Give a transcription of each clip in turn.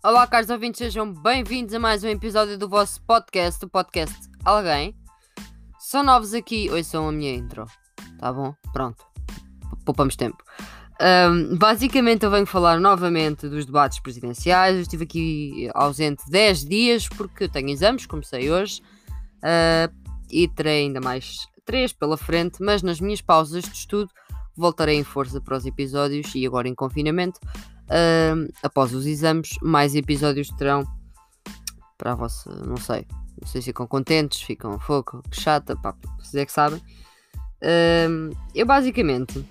Olá, caros ouvintes, sejam bem-vindos a mais um episódio do vosso podcast, o podcast Alguém. São novos aqui, são a minha intro, tá bom? Pronto, poupamos tempo. Um, basicamente, eu venho falar novamente dos debates presidenciais. Eu estive aqui ausente 10 dias porque tenho exames, comecei hoje, uh, e terei ainda mais 3 pela frente, mas nas minhas pausas de estudo voltarei em força para os episódios e agora em confinamento. Uh, após os exames, mais episódios terão para a vossa, não sei, não sei se ficam contentes, ficam fogo, que chata, pá, vocês é que sabem. Uh, eu basicamente,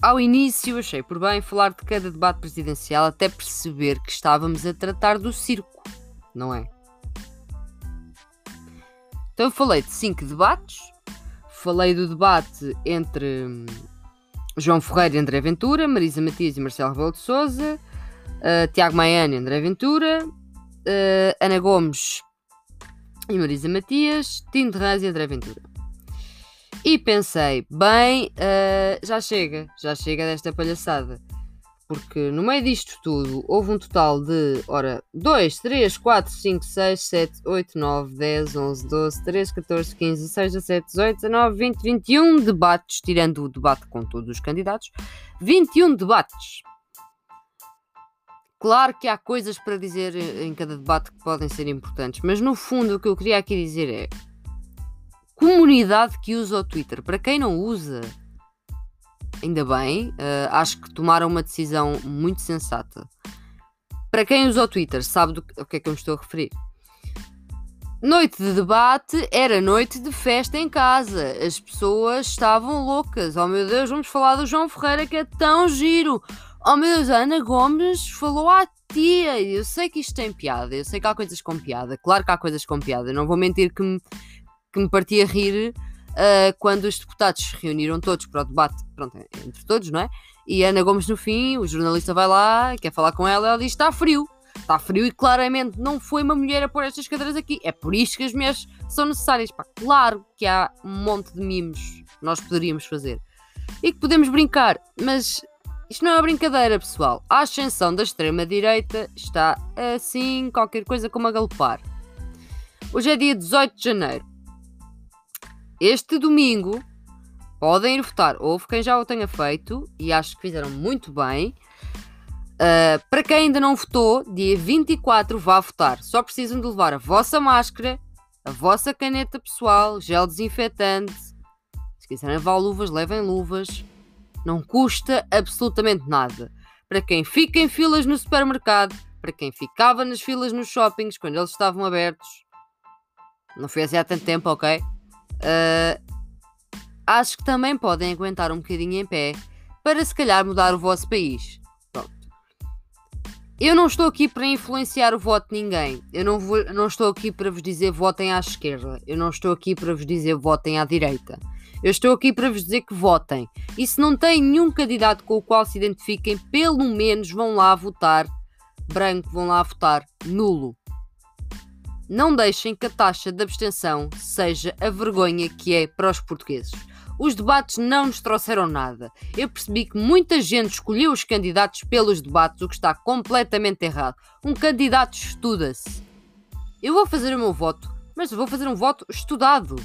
ao início, achei por bem falar de cada debate presidencial até perceber que estávamos a tratar do circo, não é? Então falei de cinco debates, falei do debate entre hum, João Ferreira e André Ventura, Marisa Matias e Marcelo Rebelo de Souza, uh, Tiago Maiano e André Ventura, uh, Ana Gomes e Marisa Matias, Tino de Rãs e André Ventura. E pensei, bem, uh, já chega, já chega desta palhaçada porque no meio disto tudo houve um total de, ora, 2, 3, 4, 5, 6, 7, 8, 9, 10, 11, 12, 13, 14, 15, 16, 17, 18, 19, 20, 21 debates, tirando o debate com todos os candidatos, 21 debates. Claro que há coisas para dizer em cada debate que podem ser importantes, mas no fundo o que eu queria aqui dizer é comunidade que usa o Twitter. Para quem não usa, ainda bem, uh, acho que tomaram uma decisão muito sensata. Para quem usa o Twitter, sabe do que, que é que eu me estou a referir. Noite de debate era noite de festa em casa. As pessoas estavam loucas. Oh meu Deus, vamos falar do João Ferreira que é tão giro. Oh meu Deus, a Ana Gomes falou à tia. Eu sei que isto tem piada, eu sei que há coisas com piada. Claro que há coisas com piada. Não vou mentir que me, que me partia a rir uh, quando os deputados se reuniram todos para o debate, pronto, entre todos, não é? E Ana Gomes, no fim, o jornalista vai lá, quer falar com ela, ela diz: está frio. Está frio e claramente não foi uma mulher a pôr estas cadeiras aqui. É por isto que as mulheres são necessárias. Pá, claro que há um monte de mimos que nós poderíamos fazer e que podemos brincar, mas isto não é uma brincadeira, pessoal. A ascensão da extrema-direita está assim, qualquer coisa como a galopar. Hoje é dia 18 de janeiro. Este domingo podem ir votar. Houve quem já o tenha feito e acho que fizeram muito bem. Uh, para quem ainda não votou, dia 24 vá votar. Só precisam de levar a vossa máscara, a vossa caneta pessoal, gel desinfetante. Se quiserem levar luvas, levem luvas. Não custa absolutamente nada. Para quem fica em filas no supermercado, para quem ficava nas filas nos shoppings quando eles estavam abertos. Não foi assim há tanto tempo, ok? Uh, acho que também podem aguentar um bocadinho em pé para se calhar mudar o vosso país. Pronto. Eu não estou aqui para influenciar o voto de ninguém. Eu não, vou, não estou aqui para vos dizer votem à esquerda. Eu não estou aqui para vos dizer votem à direita. Eu estou aqui para vos dizer que votem. E se não têm nenhum candidato com o qual se identifiquem, pelo menos vão lá votar branco, vão lá votar nulo. Não deixem que a taxa de abstenção seja a vergonha que é para os portugueses. Os debates não nos trouxeram nada. Eu percebi que muita gente escolheu os candidatos pelos debates, o que está completamente errado. Um candidato estuda-se. Eu vou fazer o meu voto, mas vou fazer um voto estudado.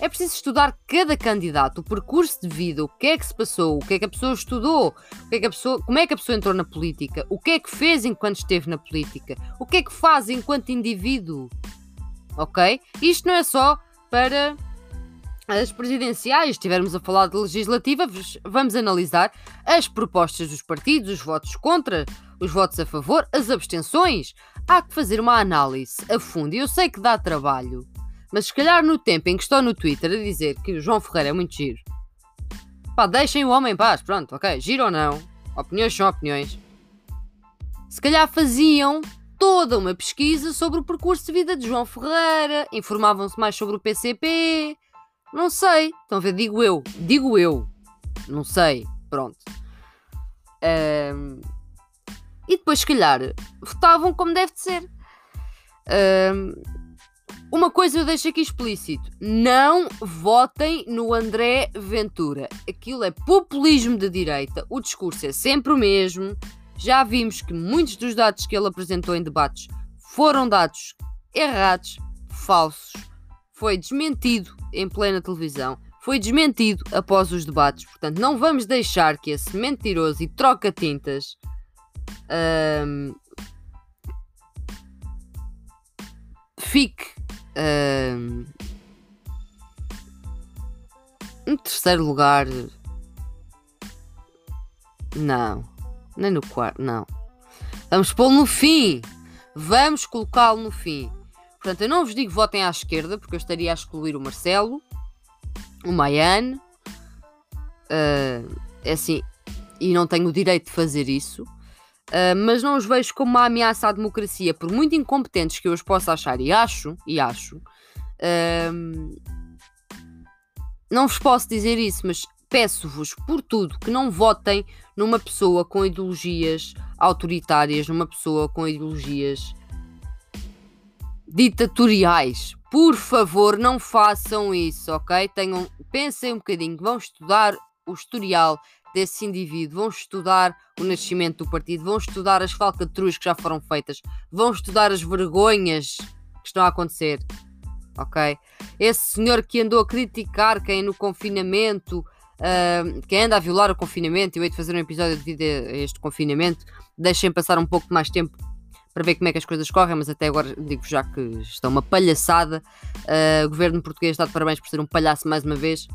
É preciso estudar cada candidato, o percurso de vida, o que é que se passou, o que é que a pessoa estudou, o que é que a pessoa, como é que a pessoa entrou na política, o que é que fez enquanto esteve na política, o que é que faz enquanto indivíduo. Ok? Isto não é só para as presidenciais, estivermos a falar de legislativa, vamos analisar as propostas dos partidos, os votos contra, os votos a favor, as abstenções. Há que fazer uma análise a fundo e eu sei que dá trabalho. Mas se calhar no tempo em que estou no Twitter a dizer que o João Ferreira é muito giro, pá, deixem o homem em paz, pronto, ok, giro ou não, opiniões são opiniões. Se calhar faziam toda uma pesquisa sobre o percurso de vida de João Ferreira, informavam-se mais sobre o PCP, não sei, estão a ver, digo eu, digo eu, não sei, pronto. Um, e depois, se calhar, votavam como deve de ser. Um, uma coisa eu deixo aqui explícito: não votem no André Ventura. Aquilo é populismo de direita, o discurso é sempre o mesmo. Já vimos que muitos dos dados que ele apresentou em debates foram dados errados, falsos. Foi desmentido em plena televisão. Foi desmentido após os debates. Portanto, não vamos deixar que esse mentiroso e troca-tintas fique um, em terceiro lugar. Não. Nem no quarto. Não. Vamos pô-lo no fim. Vamos colocá-lo no fim. Portanto, eu não vos digo votem à esquerda, porque eu estaria a excluir o Marcelo, o Maiane. Uh, é assim, e não tenho o direito de fazer isso. Uh, mas não os vejo como uma ameaça à democracia, por muito incompetentes que eu os possa achar, e acho, e acho. Uh, não vos posso dizer isso, mas peço-vos por tudo que não votem numa pessoa com ideologias autoritárias, numa pessoa com ideologias ditatoriais. Por favor, não façam isso, ok? Tenham, pensem um bocadinho, vão estudar o historial desse indivíduo, vão estudar o nascimento do partido, vão estudar as falcatruas que já foram feitas, vão estudar as vergonhas que estão a acontecer, ok? Esse senhor que andou a criticar quem no confinamento Uh, quem anda a violar o confinamento, eu hei de fazer um episódio devido a este confinamento. Deixem passar um pouco mais tempo para ver como é que as coisas correm, mas até agora digo já que está uma palhaçada. Uh, o governo português está de parabéns por ser um palhaço mais uma vez.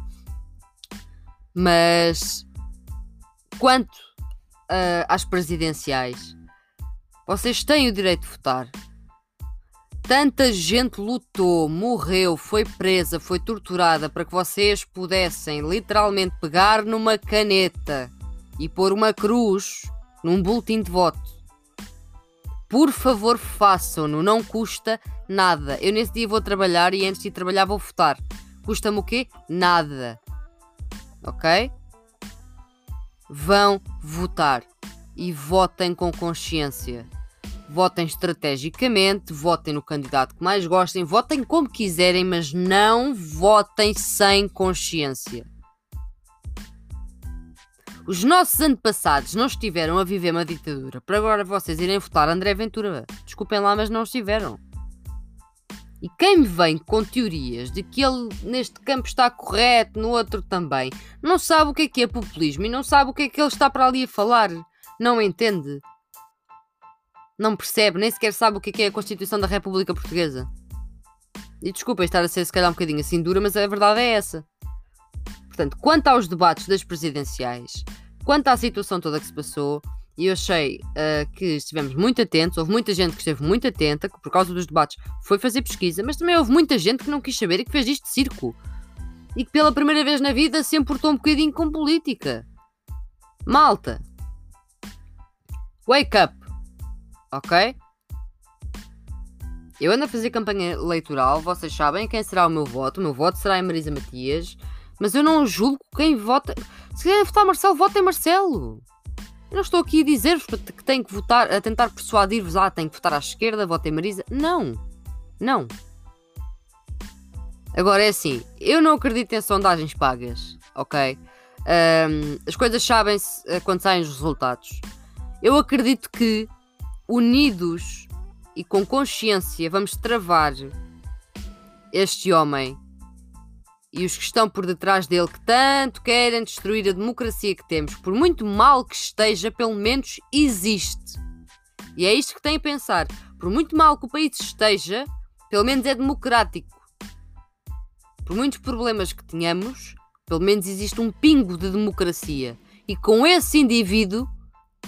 Mas quanto uh, às presidenciais, vocês têm o direito de votar. Tanta gente lutou, morreu, foi presa, foi torturada para que vocês pudessem literalmente pegar numa caneta e pôr uma cruz num boletim de voto. Por favor, façam-no, não custa nada. Eu nesse dia vou trabalhar e antes de trabalhar vou votar. Custa-me o quê? Nada. Ok? Vão votar e votem com consciência votem estrategicamente, votem no candidato que mais gostem, votem como quiserem, mas não votem sem consciência. Os nossos antepassados não estiveram a viver uma ditadura para agora vocês irem votar André Ventura. Desculpem lá, mas não estiveram. E quem me vem com teorias de que ele neste campo está correto, no outro também, não sabe o que é que é populismo e não sabe o que é que ele está para ali a falar. Não entende não percebe, nem sequer sabe o que é a Constituição da República Portuguesa. E desculpem estar a ser se calhar um bocadinho assim dura, mas a verdade é essa. Portanto, quanto aos debates das presidenciais, quanto à situação toda que se passou, e eu achei uh, que estivemos muito atentos, houve muita gente que esteve muito atenta, que por causa dos debates foi fazer pesquisa, mas também houve muita gente que não quis saber e que fez isto de circo. E que pela primeira vez na vida se importou um bocadinho com política. Malta. Wake up ok? Eu ando a fazer campanha eleitoral, vocês sabem quem será o meu voto. O meu voto será em Marisa Matias, mas eu não julgo quem vota. Se quiserem votar Marcelo, votem Marcelo. Não estou aqui a dizer-vos que têm que votar, a tentar persuadir-vos, ah, têm que votar à esquerda, votem Marisa. Não, não. Agora é assim, eu não acredito em sondagens pagas, ok? Um, as coisas sabem-se eh, quando saem os resultados. Eu acredito que unidos e com consciência, vamos travar este homem e os que estão por detrás dele que tanto querem destruir a democracia que temos, por muito mal que esteja, pelo menos existe. E é isto que têm a pensar. Por muito mal que o país esteja, pelo menos é democrático. Por muitos problemas que tenhamos, pelo menos existe um pingo de democracia. E com esse indivíduo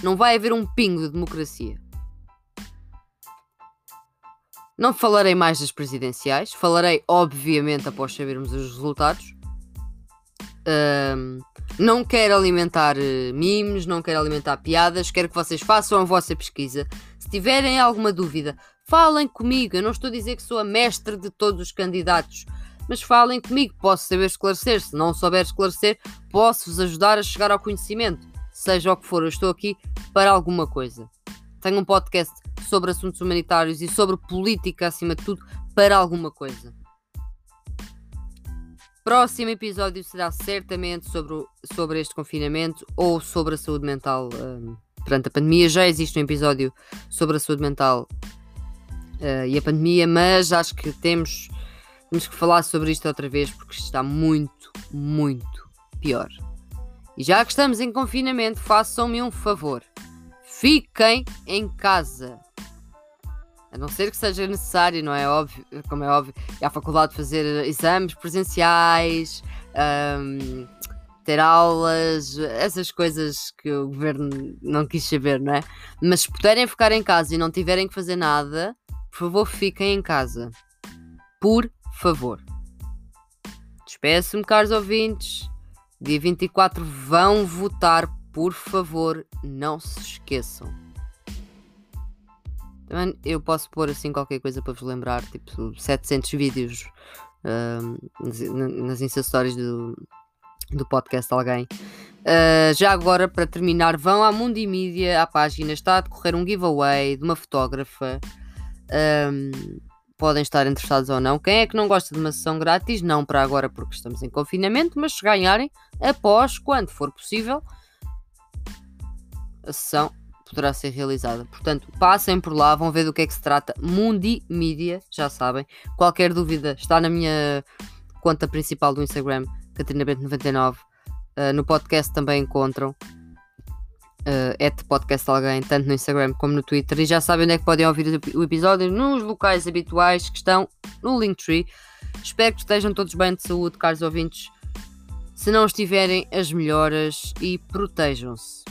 não vai haver um pingo de democracia. Não falarei mais das presidenciais, falarei, obviamente, após sabermos os resultados. Um, não quero alimentar uh, memes, não quero alimentar piadas, quero que vocês façam a vossa pesquisa. Se tiverem alguma dúvida, falem comigo. Eu não estou a dizer que sou a mestre de todos os candidatos, mas falem comigo. Posso saber esclarecer. Se não souber esclarecer, posso-vos ajudar a chegar ao conhecimento. Seja o que for, eu estou aqui para alguma coisa. Tenho um podcast sobre assuntos humanitários e sobre política acima de tudo para alguma coisa. Próximo episódio será certamente sobre, sobre este confinamento ou sobre a saúde mental um, perante a pandemia. Já existe um episódio sobre a saúde mental uh, e a pandemia, mas acho que temos, temos que falar sobre isto outra vez porque está muito, muito pior. E já que estamos em confinamento, façam-me um favor. Fiquem em casa. A não ser que seja necessário, não é óbvio, como é óbvio, e à faculdade fazer exames presenciais, um, ter aulas, essas coisas que o governo não quis saber, não é? Mas se puderem ficar em casa e não tiverem que fazer nada, por favor, fiquem em casa. Por favor. Despeço-me, caros ouvintes. Dia 24 vão votar, por favor, não se esqueçam. Também eu posso pôr assim qualquer coisa para vos lembrar, tipo 700 vídeos uh, nas Insta Stories do, do podcast alguém. Uh, já agora, para terminar, vão à Mundi Media, à página, está a decorrer um giveaway de uma fotógrafa. Um, podem estar interessados ou não. Quem é que não gosta de uma sessão grátis? Não para agora, porque estamos em confinamento, mas se ganharem, após, quando for possível, a sessão poderá ser realizada. Portanto, passem por lá, vão ver do que é que se trata. Mundi Media, já sabem. Qualquer dúvida está na minha conta principal do Instagram, CatrinaBento99. Uh, ah, no podcast também encontram. Uh, ah, podcast alguém, tanto no Instagram como no Twitter. E já sabem onde é que podem ouvir o episódio nos locais habituais que estão no Linktree. Espero que estejam todos bem de saúde, caros ouvintes. Se não estiverem, as melhoras e protejam-se.